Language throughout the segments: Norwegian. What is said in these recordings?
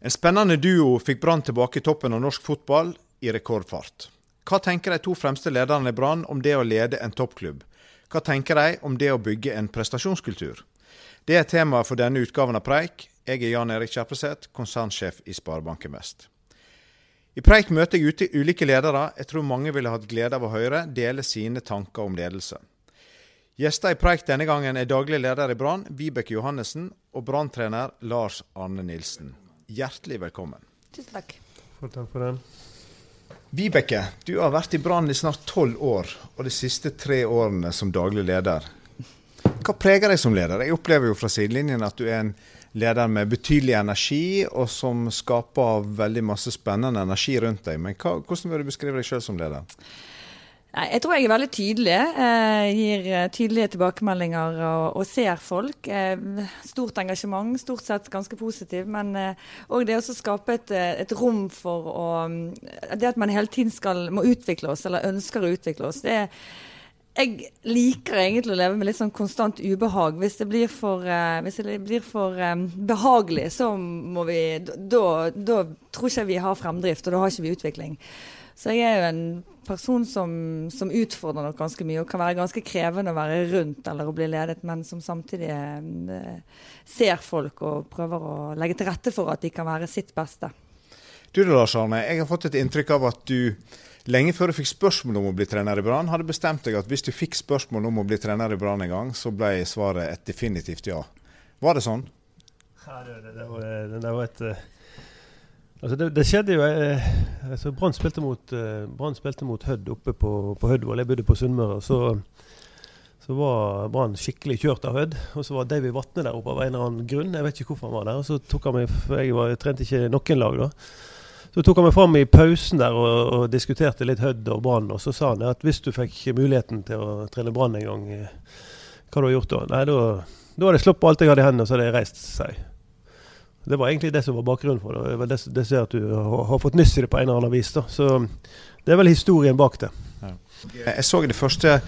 En spennende duo fikk Brann tilbake i toppen av norsk fotball i rekordfart. Hva tenker de to fremste lederne i Brann om det å lede en toppklubb? Hva tenker de om det å bygge en prestasjonskultur? Det er temaet for denne utgaven av Preik. Jeg er Jan Erik Kjerpeseth, konsernsjef i Sparebanken Vest. I Preik møter jeg ute ulike ledere jeg tror mange ville hatt glede av å høre dele sine tanker om ledelse. Gjester i Preik denne gangen er daglig leder i Brann, Vibeke Johannessen, og Brann-trener Lars Arne Nilsen hjertelig velkommen. Tusen takk. For takk for det. Vibeke, du har vært i Brann i snart tolv år, og de siste tre årene som daglig leder. Hva preger deg som leder? Jeg opplever jo fra sidelinjen at du er en leder med betydelig energi, og som skaper veldig masse spennende energi rundt deg. Men hva, hvordan vil du beskrive deg sjøl som leder? Jeg tror jeg er veldig tydelig. Jeg gir eh, tydelige tilbakemeldinger og, og ser folk. Eh, stort engasjement, stort sett ganske positiv. Men òg eh, det å skape et, eh, et, rom for å Det at man hele tiden skal, må utvikle oss, eller ønsker å utvikle oss. det jeg liker egentlig å leve med litt sånn konstant ubehag. Hvis det blir for, uh, det blir for um, behagelig, så må vi da tror ikke vi har fremdrift, og da har ikke vi utvikling. Så jeg er jo en person som, som, utfordrer nok ganske mye, og kan være ganske krevende å være rundt eller å bli ledet, men som samtidig eh, ser folk og prøver å legge til rette for at de kan være sitt beste. Du Lars Arne, jeg har fått et inntrykk av at du lenge før du fikk spørsmål om å bli trener i Brann, hadde bestemt deg at hvis du fikk spørsmål om å bli trener i Brann en gang, så ble svaret et definitivt ja. Var det sånn? Ja, det, det, det, var, det var et eh, Altså det, det, skjedde jo eh, altså Brann spilte mot, eh, Hødd oppe på, på Hødvoll. Jeg bodde på Sunnmøre. Så, så var Brann skikkelig kjørt av Hødd. Og så var David Vatne der oppe av en eller annen grunn. Jeg vet ikke hvorfor han var der. Og så tok han meg, Jeg, var, jeg trente ikke noen lag da. Så tok han meg fram i pausen der og, og diskuterte litt Hødd og Brann. Og så sa han at hvis du fikk muligheten til å trene Brann en gang, eh, hva du har gjort da? Nei, da, da hadde jeg sluppet alt jeg hadde i hendene, og så hadde jeg reist seg. Det var egentlig det som var bakgrunnen for det. Det var det, det ser at du har, har fått nyss i det på en eller annen vis. Da. Så det er vel historien bak det. Ja. Jeg så det første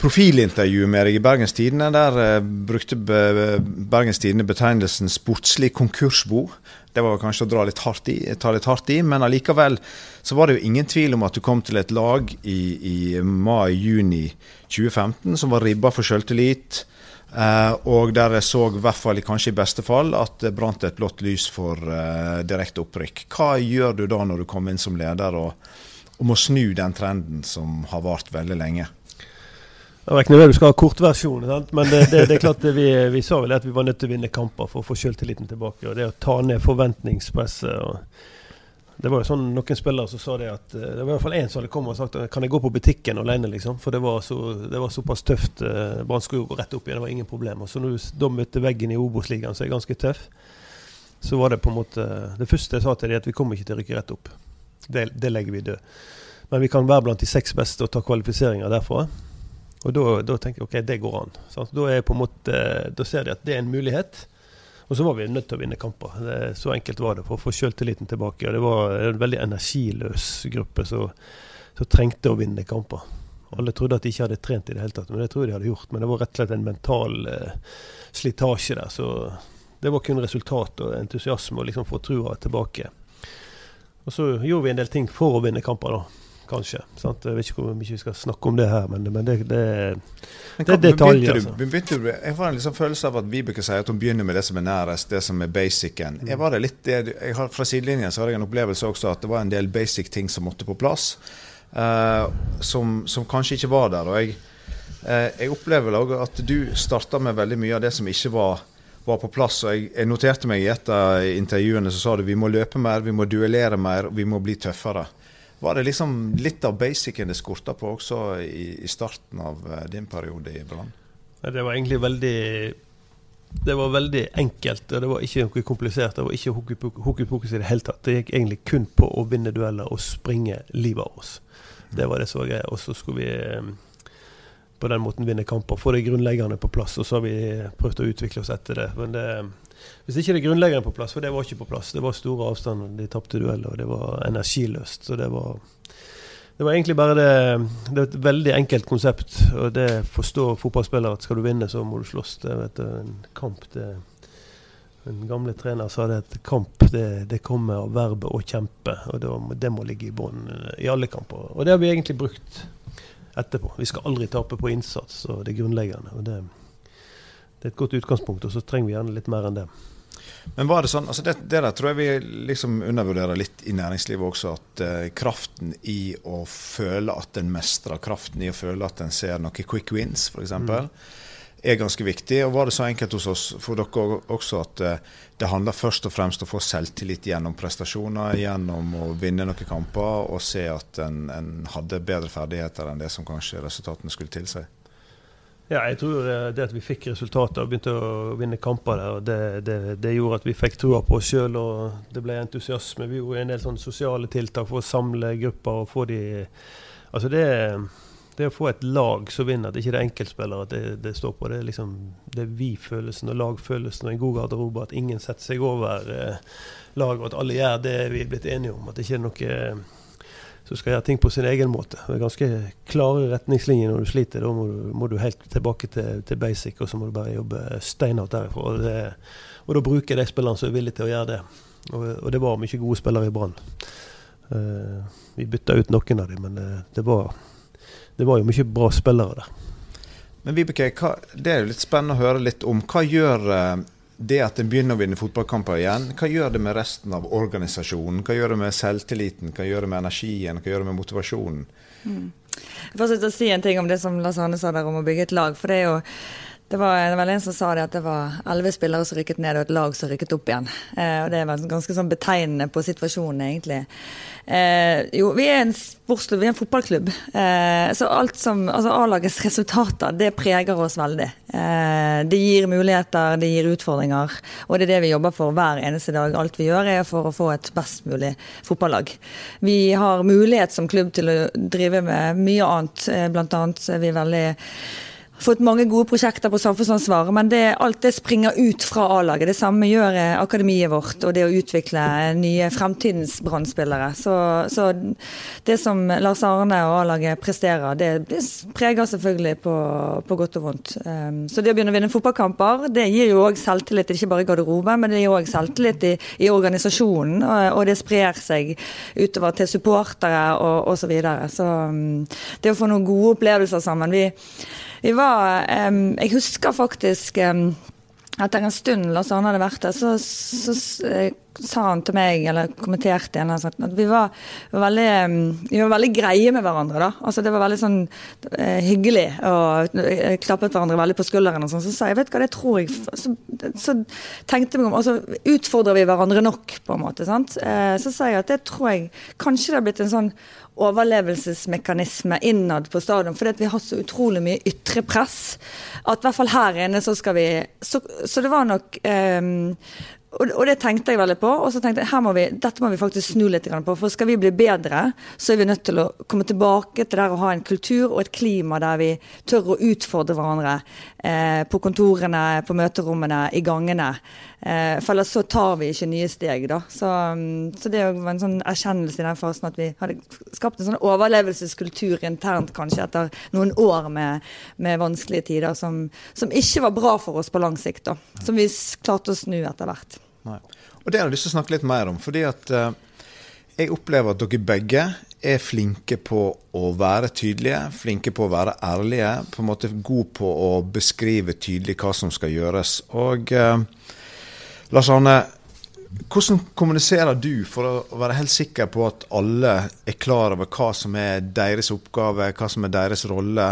profilintervjuet med deg i Bergens Tidende. Der uh, brukte Bergens Tidende betegnelsen 'sportslig konkursbo'. Det var kanskje å dra litt hardt i, ta litt hardt i, men allikevel så var det jo ingen tvil om at du kom til et lag i, i mai-juni 2015 som var ribba for sjøltillit Uh, og der jeg så, i hvert fall kanskje i beste fall, at det brant et blått lys for uh, direkte opprykk. Hva gjør du da når du kommer inn som leder og, og må snu den trenden som har vart veldig lenge? Jeg vet ikke om du skal ha kortversjonen, men det, det, det, er klart vi, vi, sa vel at vi var nødt til å vinne kamper for å få selvtilliten tilbake. og Det å ta ned forventningspresset. og det var jo sånn noen spillere som sa det at eh, Det var i hvert fall én som hadde kommet og sagt kan jeg gå på butikken alene, liksom. For det var, så, det var såpass tøft. Eh, Brann skulle jo gå rett opp igjen, det var ingen problemer. Så når du møtte veggen i Obos-ligaen, som er ganske tøff, så var det på en måte Det første jeg sa til dem, at vi kommer ikke til å rykke rett opp. Det, det, legger vi død. Men vi kan være blant de seks beste og ta kvalifiseringer derfra. Og da, da tenker jeg OK, det går an. Så Da, er på en måte, da ser de at det er en mulighet. Og så var vi nødt til å vinne kamper. Så enkelt var det for å få selvtilliten tilbake. Og det var en veldig energiløs gruppe som trengte å vinne kamper. Alle trodde at de ikke hadde trent i det hele tatt, men det tror jeg de hadde gjort. Men det var rett og slett en mental eh, slitasje der. Så det var kun resultat og entusiasme å liksom få trua tilbake. Og så gjorde vi en del ting for å vinne kamper, da kanskje. Sant? Jeg vet ikke hvor mye vi skal snakke om det her, men, men det, det, men det er detaljer. Du, begynte du, jeg får en liksom følelse av at Vibeke sier at hun begynner med det som er nærest, det som er basicen. Mm. Jeg var det litt, jeg har, fra sidelinjen så har jeg en opplevelse også at det var en del basic ting som måtte på plass, uh, som, som, kanskje ikke var der. og jeg, uh, jeg opplever også at du starta med veldig mye av det som ikke var var på plass. og jeg, jeg, noterte meg i et av intervjuene så sa du vi må løpe mer, vi må duellere mer og vi må bli tøffere. Var det liksom litt av basicen det skorta på også i, i, starten av eh, din periode i Brann? Det var egentlig veldig det var veldig enkelt, og det var ikke noe komplisert. Det var ikke hokus pokus i det hele tatt. Det gikk egentlig kun på å vinne dueller og springe livet av oss. Det var det som var greia. Og så skulle vi eh, på den måten vinne kamper. Få det grunnleggende på plass. Og så har vi prøvd å utvikle oss etter det. Men det, hvis ikke det grunnleggende på plass, for det var ikke på plass. Det var store avstander, de tapte dueller, og det var energiløst. Så det var, det var egentlig bare det Det er et veldig enkelt konsept, og det forstår fotballspillere at skal du vinne, så må du slåss. Det vet du, en kamp det En gamle trener sa det at kamp det, det kommer av verbet å kjempe. og det, det må ligge i bånn i alle kamper. Og det har vi egentlig brukt etterpå. Vi skal aldri tape på innsats, og det er grunnleggende. og det, det er et godt utgangspunkt, og så trenger vi gjerne litt mer enn det. Men var det sånn, altså det, det, der tror jeg vi liksom undervurderer litt i næringslivet også. At uh, kraften i å føle at en mestrer, kraften i å føle at en ser noen quick wins, f.eks., mm. er ganske viktig. Og var det så enkelt hos oss for dere også at uh, det handler først og fremst om å få selvtillit gjennom prestasjoner, gjennom å vinne noen kamper og se at en, en hadde bedre ferdigheter enn det som kanskje resultatene skulle tilsi? Ja, jeg tror eh, det at vi fikk resultater og begynte å vinne kamper der, det, det, det gjorde at vi fikk trua på oss sjøl og det ble entusiasme. Vi gjorde en del sånne sosiale tiltak for å samle grupper og få de Altså det, det å få et lag som vinner, at ikke det er enkeltspillere det, det står på. Det er liksom det er vi-følelsen og lagfølelsen og en god garderobe. At ingen setter seg over eh, laget, og at alle gjør det vi er blitt enige om. At det ikke er noe som skal gjøre ting på sin egen måte. Det er ganske klare retningslinjer når du sliter. Da må du, må du helt tilbake til, til, basic, og så må du bare jobbe steinhardt derifra. Og, det, og da bruker de spillerne som er villige til å gjøre det. Og, og det var mye gode spillere i Brann. Uh, vi bytta ut noen av dem, men det, det, var, det var jo mye bra spillere der. Men Vibeke, det er jo litt spennende å høre litt om. Hva gjør uh, det at en begynner å vinne fotballkamper igjen, hva gjør det med resten av organisasjonen? Hva gjør det med selvtilliten, hva gjør det med energien, hva gjør det med motivasjonen? Mm. Jeg får å si en ting om det som Lars Arne sa der om å bygge et lag. for det er jo det var, det var en som sa det at det var elleve spillere som rykket ned, og et lag som rykket opp igjen. Eh, og Det var ganske sånn betegnende på situasjonen, egentlig. Eh, jo, vi er en sportsklubb, vi er en fotballklubb. Eh, så alt som, altså A-lagets resultater, det preger oss veldig. Eh, det gir muligheter, det gir utfordringer. Og det er det vi jobber for hver eneste dag. Alt vi gjør er for å få et best mulig fotballag. Vi har mulighet som klubb til å drive med mye annet. Eh, blant annet Vi er veldig fått mange gode prosjekter på samfunnsansvaret, men det, alt det springer ut fra A-laget. Det samme gjør eh, akademiet vårt og det å utvikle nye fremtidens brann Så, så, det som Lars Arne og A-laget presterer, det preger selvfølgelig på, på, godt og vondt. Um, så det å begynne å vinne fotballkamper, det gir jo òg selvtillit, ikke bare i garderoben, men det gir òg selvtillit i, i organisasjonen. Og, og, det sprer seg utover til supportere og osv. Så, videre. så um, det å få noen gode opplevelser sammen vi vi var Jeg husker faktisk etter en stund Lars Arne hadde vært der, så, så, så eh, sa han til meg, eller kommenterte igjen, at vi var, var, veldig, vi var veldig greie med hverandre. Altså Det var veldig sånn eh, hyggelig, og eh, klappet hverandre veldig på skulderen. og sånn. Så sa jeg vet hva, det tror jeg Så, så tenkte jeg om, altså utfordrer vi hverandre nok, på en måte. sant? Eh, så sa jeg at det tror jeg kanskje det har blitt en sånn overlevelsesmekanisme innad på stadion. Fordi vi har så utrolig mye ytre press at i hvert fall her inne så skal vi Så, så det var nok um, og, og, det tenkte jeg veldig på. Og så tenkte jeg må vi, dette må vi faktisk snu litt på. For skal vi bli bedre, så er vi nødt til å komme tilbake til der å ha en kultur og et klima der vi tør å utfordre hverandre. Eh, på kontorene, på møterommene, i gangene. Eh, for ellers så tar vi ikke nye steg, da. Så, mm, så det var en sånn erkjennelse i den fasen at vi hadde skapt en sånn overlevelseskultur internt, kanskje, etter noen år med, med vanskelige tider som, som, ikke var bra for oss på lang sikt. da. Som vi klarte å snu etter hvert. Nei. Og Det har jeg lyst til å snakke litt mer om. fordi at uh, jeg opplever at dere begge er flinke på å være tydelige, flinke på å være ærlige. På en måte gode på å beskrive tydelig hva som skal gjøres. Og uh, Lars Arne, hvordan kommuniserer du for å være helt sikker på at alle er klar over hva som er deres oppgave, hva som er deres rolle?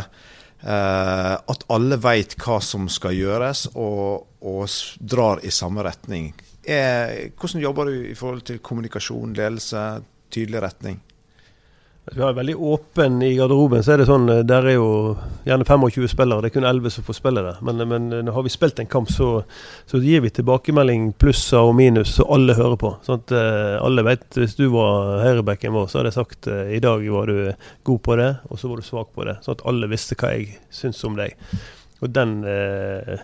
Uh, at alle vet hva som skal gjøres, og, og drar i samme retning. Er, hvordan jobber du i forhold til kommunikasjon, ledelse, tydelig retning? Vi har veldig åpen i garderoben. så er det sånn, Der er jo gjerne 25 spillere. Det er kun 11 som får spille det. Men, men har vi spilt en kamp, så, så gir vi tilbakemelding plusser og minus, så alle hører på. Sånn at alle vet, Hvis du var høyrebacken vår, så hadde jeg sagt i dag var du god på det, og så var du svak på det. Sånn at alle visste hva jeg syns om deg. Og den uh,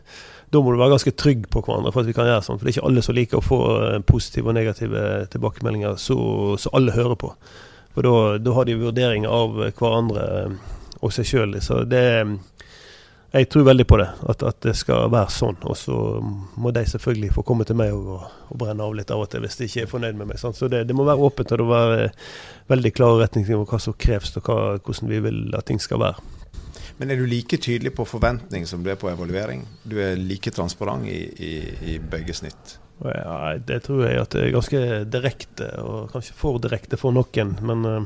da må du være ganske trygg på hverandre for at vi kan gjøre sånn. For det er ikke alle som liker å få eh, positive og negative tilbakemeldinger så alle hører på. For da, da har de vurderinger av hverandre eh, og seg sjøl. Så det, jeg tror veldig på det, at, at, det skal være sånn. Og så må de selvfølgelig få komme til meg og, og, brenne av litt av og til hvis de ikke er fornøyd med meg. Sant? Så det, det, må være åpent og det må være veldig klare retningslinjer for hva som kreves og hva, hvordan vi vil at ting skal være. Men er du like tydelig på forventning som du er på evaluering? Du er like transparent i, i, i begge snitt? Ja, det tror jeg at det er ganske direkte, og kanskje for direkte for noen. Men uh,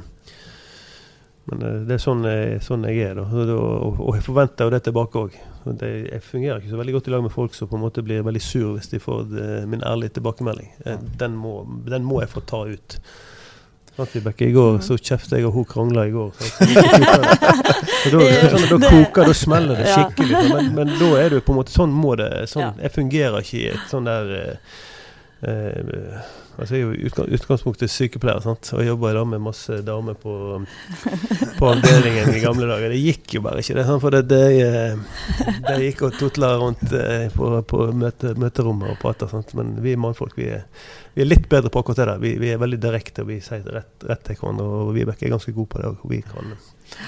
men eh, det er sånn, sånn jeg er, da. Og, jeg forventer jo det tilbake òg. Jeg fungerer ikke så veldig godt i lag med folk som på en måte blir veldig sur hvis de får eh, min ærlige tilbakemelding. Eh, den må, den må jeg få ta ut. Bekke, I går så kjeftet jeg og hun krangla i går. da, sånn, da koker da smeller det skikkelig. Men, men, da er jo på en måte Sånn må det sånn, Jeg fungerer ikke i et sånn der eh, Altså, jeg er jo utgangspunktet sykepleier sant? og jobba da med masse damer på, på, avdelingen i gamle dager. Det gikk jo bare ikke, det. Sant? For det, det, eh, det gikk og tutla rundt eh, på, på møte, møterommet og prata. Men vi mannfolk vi er, vi er, litt bedre på akkurat det der. Vi, vi er veldig direkte, og vi sier rett, rett til hverandre. Og Vibeke er ganske god på det. Og vi kan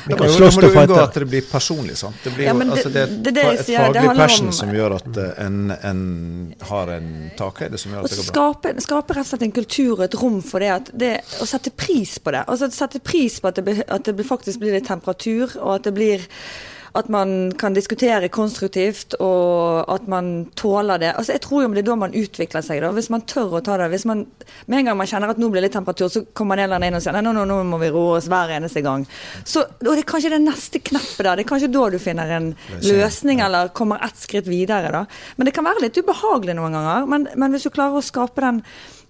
må, da må du unngå at det blir personlig. sant? Det blir ja, det, altså, det, det, det et faglig passion om, som gjør at uh, en, en, har en takhøyde som gjør at det går bra. Skape, skape rett og slett en kultur og et rom for det, at det å sette pris på det. Altså Sette pris på at det, at det faktisk blir litt temperatur, og at det blir at man kan diskutere konstruktivt, og at man tåler det. Altså, jeg tror jo det er da man utvikler seg, da, hvis man tør å ta det. Hvis man, Med en gang man kjenner at nå blir det litt temperatur, så kommer en eller annen inn og sier nei, nå, nå, nå må vi roe oss hver eneste gang. Så, og det er kanskje det neste knappet der. Det er kanskje da du finner en løsning, eller kommer ett skritt videre. da. Men det kan være litt ubehagelig noen ganger. Men, men hvis du klarer å skape den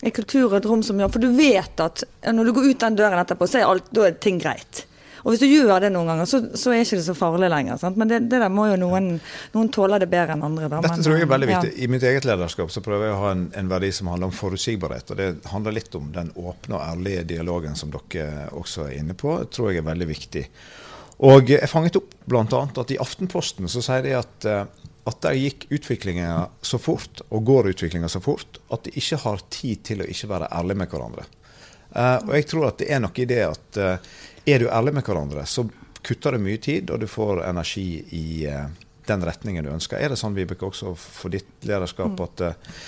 en kultur og et rom som gjør For du vet at når du går ut den døren etterpå, så er, alt, da er ting greit. Og hvis du gjør det noen ganger, så, så er ikke det så farlig lenger. Sant? Men det, det, der må jo noen, noen tåle det bedre enn andre. Da. Dette tror jeg er veldig viktig. Ja. I mitt eget lederskap så prøver jeg å ha en, en, verdi som handler om forutsigbarhet. Og det handler litt om den åpne og ærlige dialogen som dere også er inne på. Det tror jeg er veldig viktig. Og jeg fanget opp bl.a. at i Aftenposten så sier de at eh, at der gikk utviklinga så fort, og går utviklinga så fort, at de ikke har tid til å ikke være ærlige med hverandre. Uh, og jeg tror at det er noe i det at uh, er du ærlig med hverandre, så kutter det mye tid, og du får energi i uh, den retningen du ønsker. Er det sånn, Vibeke, også for ditt lederskap mm. at, uh,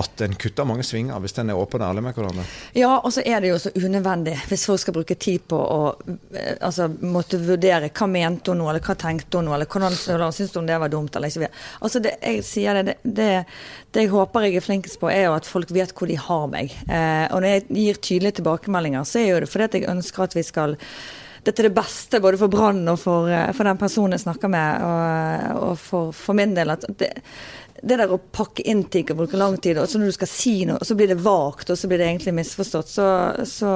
at en kutter mange svinger hvis en er åpen og ærlig med hverandre? Ja, og så er det jo så unødvendig hvis folk skal bruke tid på å uh, altså, måtte vurdere hva mente hun nå, eller hva tenkte hun nå, eller hvordan syntes hun det var dumt, eller ikke. Altså, det, jeg sier det, det, det jeg håper jeg er flinkest på, er jo at folk vet hvor de har meg. Eh, og når jeg gir tydelige tilbakemeldinger, så er jo det fordi at jeg ønsker at vi skal dette er det beste både for Brann og for, eh, for, den personen jeg snakker med, og, og for, for, min del. at det, det der å pakke inn ting og bruke lang tid, og så når du skal si noe, så blir det vagt, og så blir det egentlig misforstått. Så, så,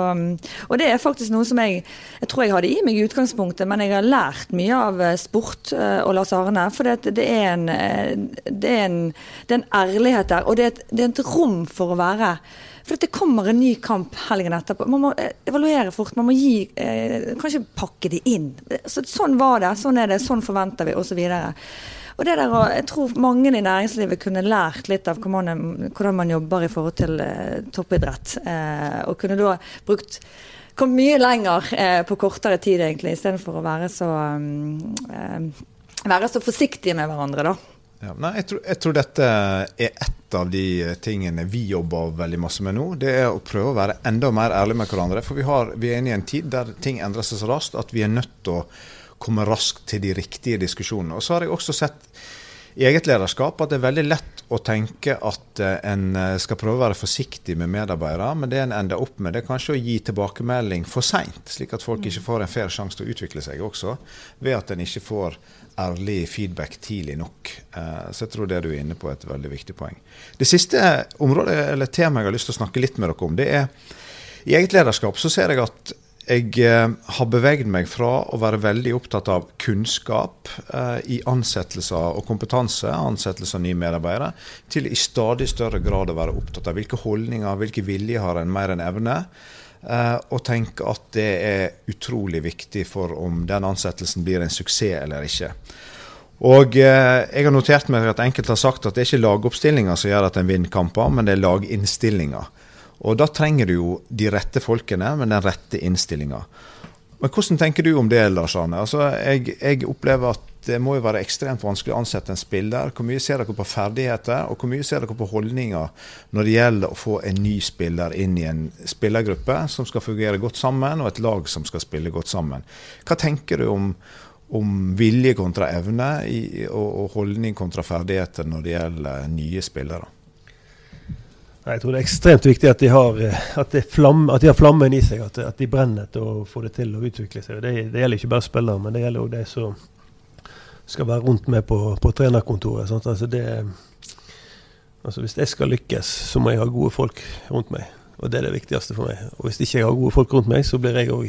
og det er faktisk noe som jeg jeg tror jeg hadde i meg i utgangspunktet, men jeg har lært mye av eh, sport uh, og Lars Arne. For det, det, er en, det, er en, det er en ærlighet der, og det er, et, det er et rom for å være for det kommer en ny kamp helgen etterpå. Man må eh, evaluere fort. Man må gi eh, Kanskje pakke de inn. Så, sånn var det, sånn er det, sånn forventer vi, osv. Og det der, Jeg tror mange i næringslivet kunne lært litt av hvordan man jobber i forhold til eh, toppidrett. Eh, og kunne da brukt kommet mye lenger eh, på kortere tid, egentlig, istedenfor å være så, um, være så forsiktige med hverandre. da. Ja, nei, jeg tror, jeg tror, dette er et av de tingene vi jobber veldig masse med nå. Det er å prøve å være enda mer ærlige med hverandre. For vi, har, vi er inne i en tid der ting endrer seg så raskt at vi er nødt til å komme raskt til de riktige diskusjonene. Og så har jeg også sett i eget lederskap at det er veldig lett å tenke at eh, en eh, skal prøve å være forsiktig med medarbeidere, men det en ender opp med, det er kanskje å gi tilbakemelding for seint, slik at folk ikke får en fair sjanse til å utvikle seg også, ved at en ikke får ærlig feedback tidlig nok. Eh, så jeg tror det du er inne på er et veldig viktig poeng. Det siste området, eller temaet jeg har lyst til å snakke litt med dere om, det er i eget lederskap så ser jeg at jeg eh, har beveget meg fra å være veldig opptatt av kunnskap eh, i ansettelser og kompetanse, ansettelse av nye medarbeidere, til i stadig større grad å være opptatt av hvilke holdninger, hvilke vilje har en mer enn evne. Eh, og tenke at det er utrolig viktig for om den ansettelsen blir en suksess eller ikke. Og Jeg har notert meg at enkelte har sagt at det er ikke lagoppstillinga som gjør at en vinner kamper, men det er laginnstillinga. Og da trenger du jo de rette folkene med den rette innstillinga. Men Hvordan tenker du om det, Lars Arne? Altså, jeg, jeg, opplever at det må jo være ekstremt vanskelig å ansette en spiller. Hvor mye ser dere på ferdigheter, og hvor mye ser dere på holdninger når det gjelder å få en ny spiller inn i en spillergruppe som skal fungere godt sammen, og et lag som skal spille godt sammen? Hva tenker du om, om vilje kontra evne i, og, og holdning kontra ferdigheter når det gjelder nye spillere? Jeg tror det er ekstremt viktig at de har, at de flamme, at de har flammen i seg. At, at, de brenner til å få det til å utvikle seg. Det, det gjelder ikke bare spillere, men det gjelder òg de som skal være rundt med på, på trenerkontoret. Altså det, altså hvis jeg skal lykkes, så må jeg ha gode folk rundt meg. Og det er det viktigste for meg. Og hvis ikke jeg har gode folk rundt meg, så blir jeg òg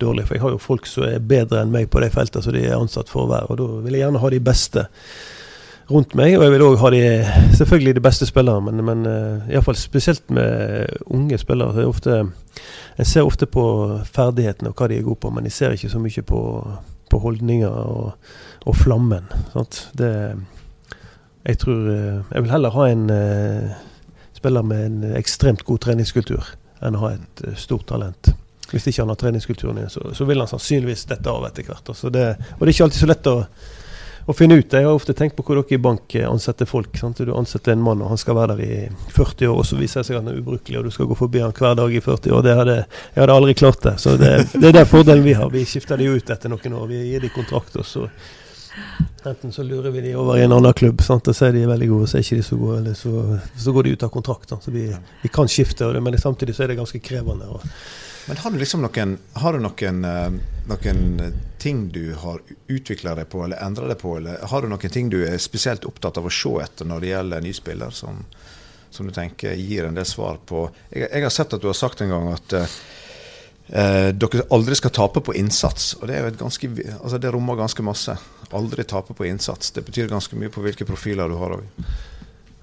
dårlig. For jeg har jo folk som er bedre enn meg på de feltene som de er ansatt for å være. Og da vil jeg gjerne ha de beste rundt meg. Og jeg vil òg ha de, selvfølgelig de beste spillerne, men, men uh, iallfall spesielt med unge spillere. så er ofte, En ser ofte på ferdighetene og hva de er gode på, men jeg ser ikke så mye på, på holdninger og, og flammen. Det, jeg tror uh, Jeg vil heller ha en uh, spiller med en ekstremt god treningskultur enn å ha et uh, stort talent. Hvis ikke han har treningskulturen, så, så vil han sannsynligvis dette av etter hvert. Altså det, og det er ikke alltid så lett å å finne ut. Jeg har ofte tenkt på hvor dere i bank ansetter folk. Sant? Du ansetter en mann, og han skal være der i 40 år, og så viser det seg at han er ubrukelig, og du skal gå forbi han hver dag i 40 år. Det hadde, jeg hadde aldri klart det. Så det, det er den fordelen vi har. Vi skifter de ut etter noen år. Vi gir de kontrakt, og så Enten så lurer vi de over i en annen klubb, sant? og så er de veldig gode, så er ikke de så gode, eller så, så går de ut av kontrakt. Så vi, vi, kan skifte, men samtidig så er det ganske krevende. Og, men har du liksom noen, har du noen, eh, noen ting du har utvikla deg på eller endra deg på, eller har du noen ting du er spesielt opptatt av å se etter når det gjelder ny spiller, som, som, du tenker gir en del svar på? Jeg, jeg, har sett at du har sagt en gang at eh, dere aldri skal tape på innsats. og Det, ganske, altså det rommer ganske masse. Aldri tape på innsats. Det betyr ganske mye på hvilke profiler du har òg.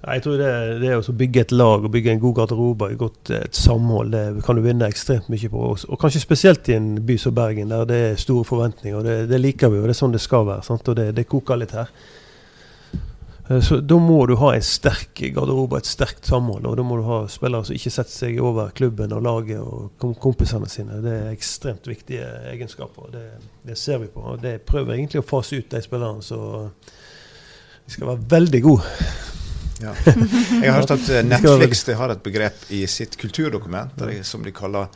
Jeg tror det, det å bygge et lag og bygge en god garderobe, godt, et samhold, det kan du vinne ekstremt mye på. Og kanskje spesielt i en by som Bergen, der det er store forventninger. og Det, det liker vi, og det er sånn det skal være. Sant? Og det, det, koker litt her. Eh, så Da må du ha en sterk garderobe, et sterkt samhold. Og da må du ha spillere som ikke setter seg over klubben og laget og kompisene sine. Det er ekstremt viktige egenskaper. Det, det ser vi på. Og det prøver egentlig å fase ut de spillerne. Så de skal være veldig gode. Ja. Jeg har hørt at eh, Netflix har et begrep i sitt kulturdokument der de, som de kaller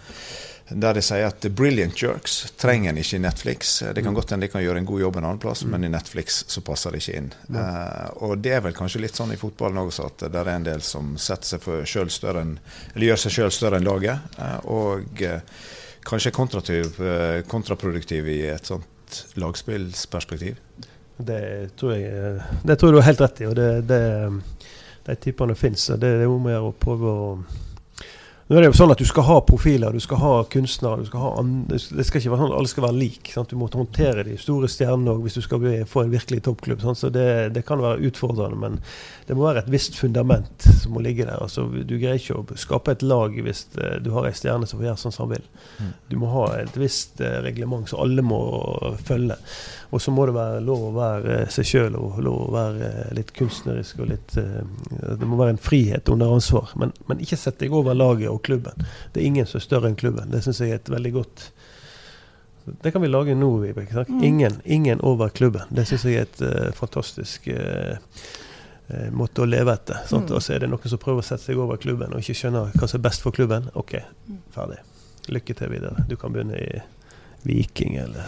der de sier at 'brilliant jerks' trenger en ikke i Netflix. Det kan mm. godt hende de kan gjøre en god jobb en annen plass, mm. men i Netflix så passer det ikke inn. Uh, og det er vel kanskje litt sånn i fotballen også, at det er en del som setter seg for selv større enn, eller gjør seg sjøl større enn laget. Uh, og uh, kanskje kontraproduktiv i et sånt lagspillsperspektiv. Det tror jeg det tror jeg du har helt rett i. og det, det de typene fins. Det, det er om å gjøre å prøve å nå er det jo sånn at Du skal ha profiler, du skal ha kunstnere. du skal ha Det skal ikke være sånn alle skal være like. Sant? Du må håndtere de store stjernene hvis du skal få en virkelig toppklubb. Sant? Så det, det, kan være utfordrende, men det må være et visst fundament som må ligge der. Altså, du greier ikke å skape et lag hvis uh, du har ei stjerne som får gjøre sånn som han vil. Mm. Du må ha et visst uh, reglement som alle må følge. Og så må det være lov å være seg sjøl og lov å være litt kunstnerisk. og litt, Det må være en frihet under ansvar. Men, men ikke sett deg over laget og klubben. Det er ingen som er større enn klubben. Det syns jeg er et veldig godt Det kan vi lage nå, Vibeke. Mm. Ingen, ingen, over klubben. Det syns jeg er et uh, fantastisk uh, måte å leve etter. Mm. Og så er det noen som prøver å sette seg over klubben og ikke skjønner hva som er best for klubben. OK, mm. ferdig. Lykke til videre. Du kan begynne i Viking eller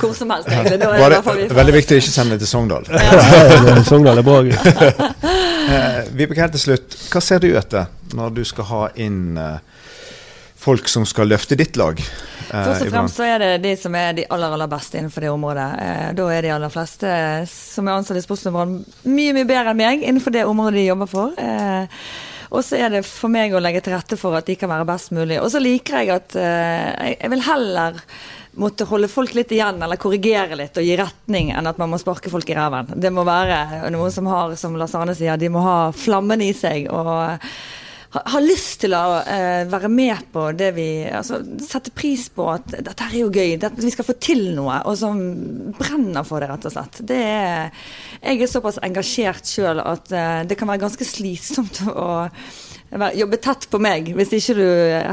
Hvor som helst, egentlig. Det var det veldig viktig å ikke sende det til Sogndal. Sogndal er bra. eh, Vibeke, helt til slutt. Hva ser du etter når du skal ha inn eh, folk som skal løfte ditt lag? Eh, Først og fremst så er det de som er de aller aller beste innenfor det området. Eh, da er de aller fleste som er ansatt i Sportsnødbrand mye mye bedre enn meg innenfor det området de jobber for. Og så er det for meg å legge til rette for at de kan være best mulig. Og så liker jeg at jeg vil heller måtte holde folk litt igjen eller korrigere litt og gi retning, enn at man må sparke folk i ræven. Det må være noen som har, som Lars Arne sier, de må ha flammen i seg. og ha lyst til å uh, være med på det vi altså, Sette pris på at dette er jo gøy, at vi skal få til noe, og som brenner for det, rett og slett. Det er, jeg er såpass engasjert sjøl at uh, det kan være ganske slitsomt å jobbe tett på meg, hvis ikke du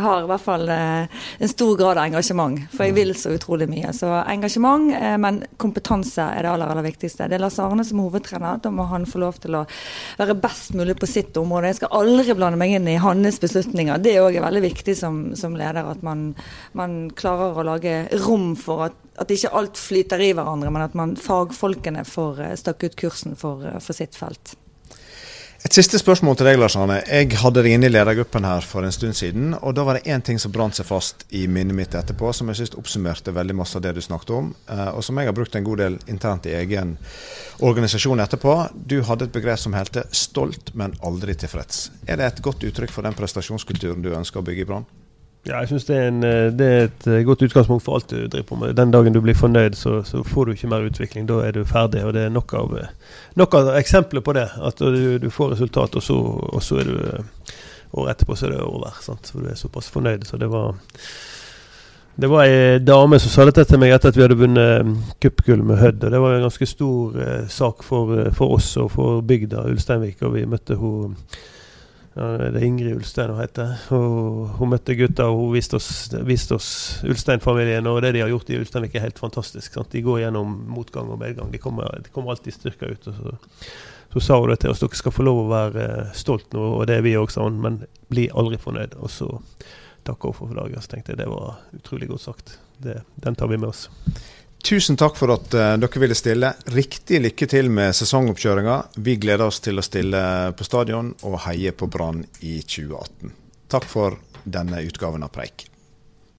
har i hvert fall eh, en stor grad av engasjement. For jeg vil så utrolig mye. Så engasjement, eh, men kompetanse er det aller, aller viktigste. Det er Lars Arne som er hovedtrener. Da må han få lov til å være best mulig på sitt område. Jeg skal aldri blande meg inn i hans beslutninger. Det er òg veldig viktig som, som, leder, at man, man, klarer å lage rom for at, at ikke alt flyter i hverandre, men at man, fagfolkene får eh, stakke ut kursen for, for sitt felt. Et siste spørsmål til deg, Lars Arne. Jeg hadde deg inne i ledergruppen her for en stund siden. og Da var det én ting som brant seg fast i minnet mitt etterpå, som jeg synes oppsummerte veldig masse av det du snakket om, eh, og som jeg har brukt en god del internt i egen organisasjon etterpå. Du hadde et begrep som helte 'stolt, men aldri tilfreds'. Er det et godt uttrykk for den prestasjonskulturen du ønsker å bygge i Brann? Ja, jeg synes det eh, det er, et eh, godt utgangspunkt for alt du driver på med. Den dagen du blir fornøyd, så, så får du ikke mer utvikling. Da er du ferdig. og Det er nok av, eh, nok av eksempler på det. At du, du får resultat, og så, og så, er du Året etterpå så er det over. Sant? For du er såpass fornøyd. Så det var det var ei dame som sa dette til meg etter at vi hadde vunnet cupgull med Hødd. og Det var en ganske stor eh, sak for, for, oss og for bygda Ulsteinvik. og Vi møtte ja, det er Ingrid Ulstein hun heter. Og hun møtte gutta og hun viste oss, viste oss Ulstein-familien. Og det de har gjort i Ulsteinvik, er helt fantastisk. Sant? De går gjennom motgang og medgang. De kommer, de kommer alltid styrka ut. Så, så, sa hun det til oss dere skal få lov å være stolt nå, og det er vi òg, sa hun. Men bli aldri fornøyd. Og så takka hun for dagen. Så tenkte jeg det var utrolig godt sagt. Det, den tar vi med oss. Tusen takk for at uh, dere ville stille. Riktig lykke til med sesongoppkjøringa. Vi gleder oss til å stille på stadion og heie på Brann i 2018. Takk for denne utgaven av Preik.